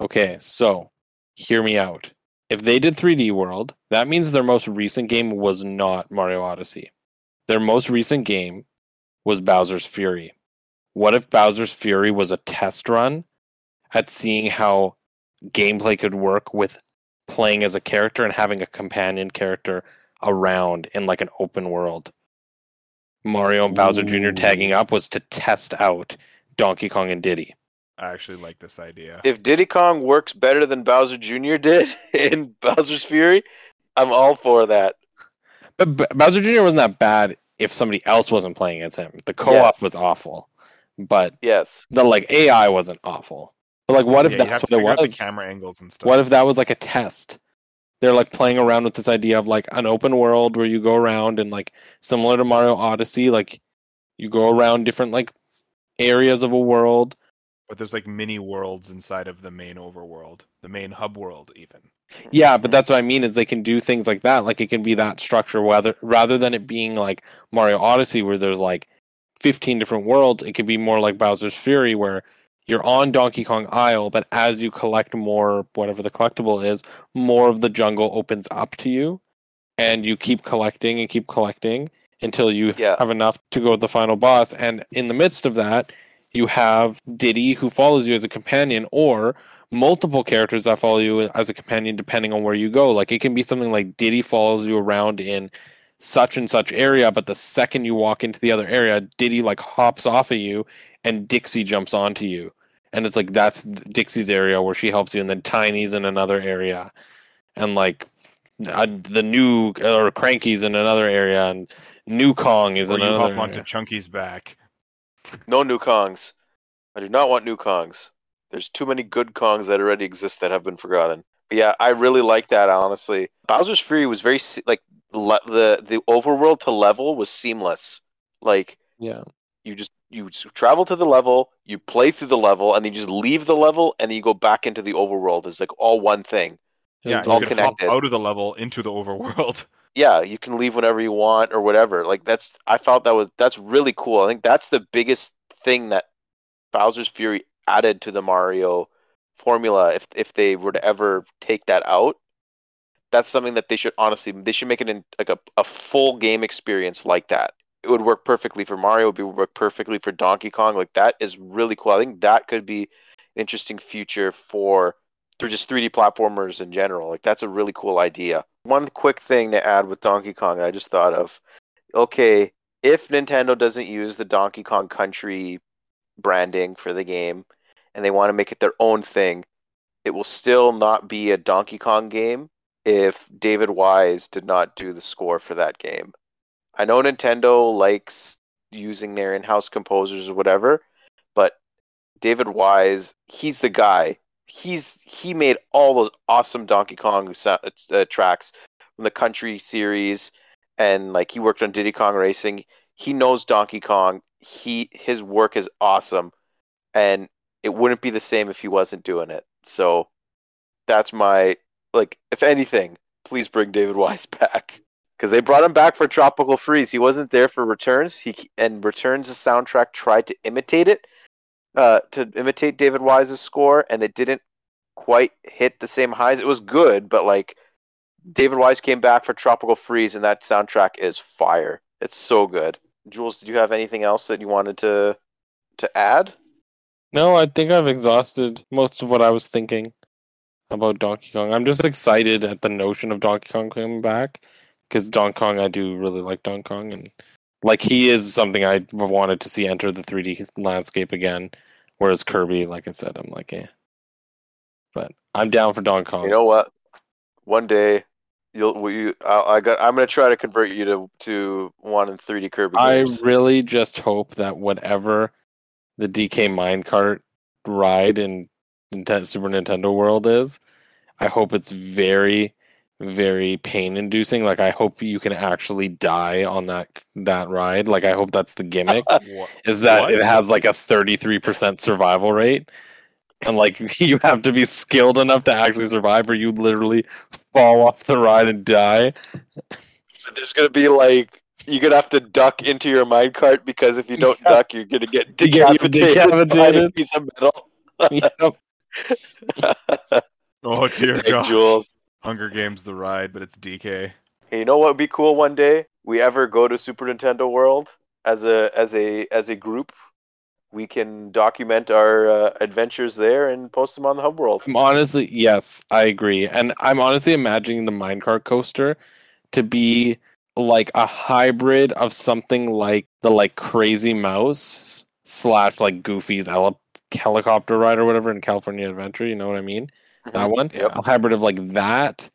Okay, so hear me out. If they did 3D World, that means their most recent game was not Mario Odyssey. Their most recent game was Bowser's Fury. What if Bowser's Fury was a test run at seeing how gameplay could work with playing as a character and having a companion character around in like an open world? Mario and Bowser Jr. Tagging up was to test out Donkey Kong and Diddy. I actually like this idea. If Diddy Kong works better than Bowser Jr. did in Bowser's Fury, I'm all for that. But B- Bowser Jr. wasn't that bad if somebody else wasn't playing against him. The co-op Yes. was awful, but Yes. the like AI wasn't awful. But like, what if Yeah, you have that's to what it figure was? The camera angles and stuff. What if that was like a test? They're like playing around with this idea of like an open world where you go around and like similar to Mario Odyssey, like you go around different like areas of a world. But there's like mini worlds inside of the main overworld, the main hub world, even. Yeah, but that's what I mean is they can do things like that. Like it can be that structure whether rather than it being like Mario Odyssey where there's like 15 different worlds, it could be more like Bowser's Fury where you're on Donkey Kong Isle, but as you collect more whatever the collectible is, more of the jungle opens up to you and you keep collecting and keep collecting until you Yeah. have enough to go to the final boss and in the midst of that, you have Diddy who follows you as a companion or multiple characters that follow you as a companion depending on where you go. Like it can be something like Diddy follows you around in such and such area, but the second you walk into the other area, Diddy like hops off of you and Dixie jumps onto you. And it's like that's Dixie's area where she helps you, and then Tiny's in another area, and like uh, the new or Cranky's in another area, and New Kong is Or in you another. hop onto area. Chunky's back. No new Kongs. I do not want new Kongs. There's too many good Kongs that already exist that have been forgotten. But yeah, I really like that. Honestly, Bowser's Fury was very like le- the the overworld to level was seamless. Like Yeah, you just you travel to the level, you play through the level, and then you just leave the level, and then you go back into the overworld. It's like all one thing. Yeah, It's you all can connected. out of the level into the overworld. yeah, you can leave whenever you want or whatever. Like that's I thought that was that's really cool. I think that's the biggest thing that Bowser's Fury added to the Mario formula if if they were to ever take that out. That's something that they should honestly they should make it in like a, a full game experience like that. It would work perfectly for Mario, it would work perfectly for Donkey Kong. Like that is really cool. I think that could be an interesting future for for just 3D platformers in general. Like that's a really cool idea. One quick thing to add with Donkey Kong, I just thought of. Okay, if Nintendo doesn't use the Donkey Kong Country branding for the game, and they want to make it their own thing, it will still not be a Donkey Kong game if David Wise did not do the score for that game. I know Nintendo likes using their in-house composers or whatever, but David Wise, he's the guy. He's he made all those awesome Donkey Kong uh, tracks from the Country series, and like he worked on Diddy Kong Racing. He knows Donkey Kong. He his work is awesome, and it wouldn't be the same if he wasn't doing it. So that's my like. If anything, please bring David Wise back because they brought him back for Tropical Freeze. He wasn't there for Returns. He and Returns the soundtrack tried to imitate it, uh, to imitate David Wise's score, and it didn't quite hit the same highs. It was good, but like David Wise came back for Tropical Freeze, and that soundtrack is fire. It's so good. Gules, did you have anything else that you wanted to to add? No, I think I've exhausted most of what I was thinking about Donkey Kong. I'm just excited at the notion of Donkey Kong coming back because Donkey Kong, I do really like Donkey Kong, and like he is something I wanted to see enter the 3D landscape again. Whereas Kirby, like I said, I'm like, eh. But I'm down for Donkey Kong. You know what? One day you'll we I, I got I'm gonna try to convert you to to one in 3D Kirby I really just hope that whatever the DK minecart ride in Nintendo, Super Nintendo World is, I hope it's very, very pain inducing. Like I hope you can actually die on that that ride. Like I hope that's the gimmick is that What? it has like a thirty three percent survival rate. And like you have to be skilled enough to actually survive, or you literally fall off the ride and die. There's gonna be like you're gonna have to duck into your mine cart because if you don't Yeah. duck, you're gonna get You get decapitated by a piece of metal. Yep. Oh dear Take God. Gules. Hunger Games the ride, but it's DK. Hey, you know what would be cool one day? We ever go to Super Nintendo World as a as a as a group. We can document our uh, adventures there and post them on the Hub World. I'm honestly, yes, I agree, and I'm honestly imagining the minecart coaster to be like a hybrid of something like the like Crazy Mouse slash like Goofy's heli- helicopter ride or whatever in California Adventure. You know what I mean? That one, Yep. a hybrid of like that,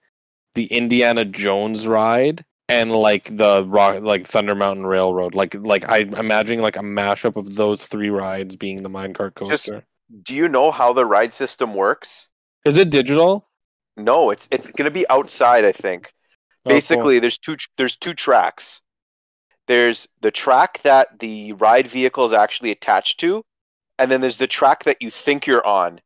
the Indiana Jones ride, and like the rock, like Thunder Mountain Railroad. Like, like I'm imagining like a mashup of those three rides being the minecart Just- coaster. Do you know how the ride system works? Is it digital? No, it's it's going to be outside. I think. Oh, cool. Basically, there's two there's two tracks. There's the track that the ride vehicle is actually attached to, and then there's the track that you think you're on.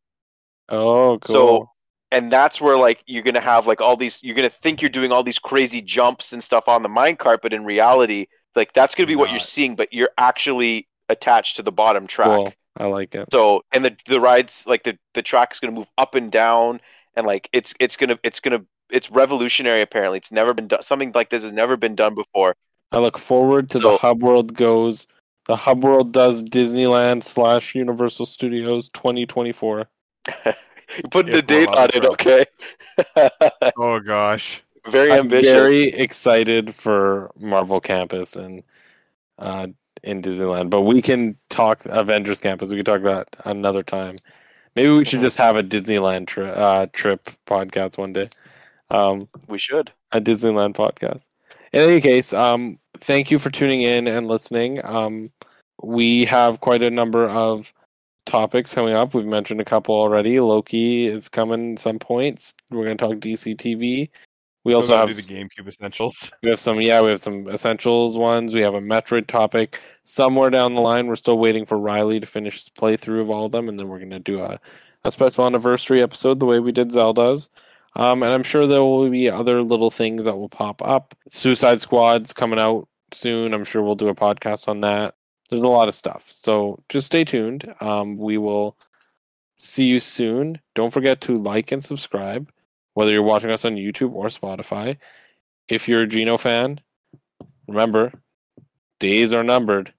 Oh, cool. So, and that's where like you're gonna have like all these. You're gonna think you're doing all these crazy jumps and stuff on the minecart, but in reality, like that's gonna be what you're seeing, but you're actually attached to the bottom track. Cool. I like it. So, and the the rides like the the track's gonna move up and down, and like it's it's gonna it's gonna it's revolutionary. Apparently, it's never been done. Something like this has never been done before. I look forward to the Hub World goes. The Hub World does Disneyland slash Universal Studios 2024. you put Yeah, the date well, on it, okay? Oh gosh. Very I'm ambitious. very excited for Marvel Campus and uh, in Disneyland, but we can talk Avengers Campus. We can talk that another time. Maybe we should just have a Disneyland tri- uh, trip podcast one day. Um, We should. a Disneyland podcast. In any case, um, thank you for tuning in and listening. Um, we have quite a number of topics coming up. We've mentioned a couple already. Loki is coming at some points. We're going to talk DC TV. We also have the GameCube essentials. we have some yeah we have some essentials ones. We have a Metroid topic somewhere down the line. We're still waiting for Riley to finish his playthrough of all of them, and then we're going to do a a special anniversary episode the way we did Zelda's. Um, and I'm sure there will be other little things that will pop up. Suicide Squad's coming out soon. I'm sure we'll do a podcast on that. There's a lot of stuff. So just stay tuned. Um, we will see you soon. Don't forget to like and subscribe, whether you're watching us on YouTube or Spotify. If you're a Geno fan, remember, days are numbered.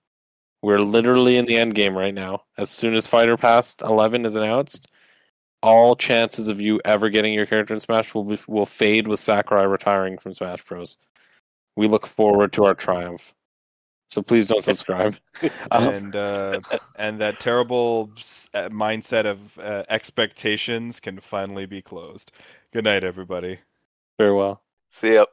We're literally in the end game right now. As soon as Fighter Pass 11 is announced, all chances of you ever getting your character in Smash will be, will fade with Sakurai retiring from Smash Bros. We look forward to our triumph. So please don't subscribe. And uh, and that terrible uh, mindset of uh, expectations can finally be closed. Good night, everybody. farewell. See ya.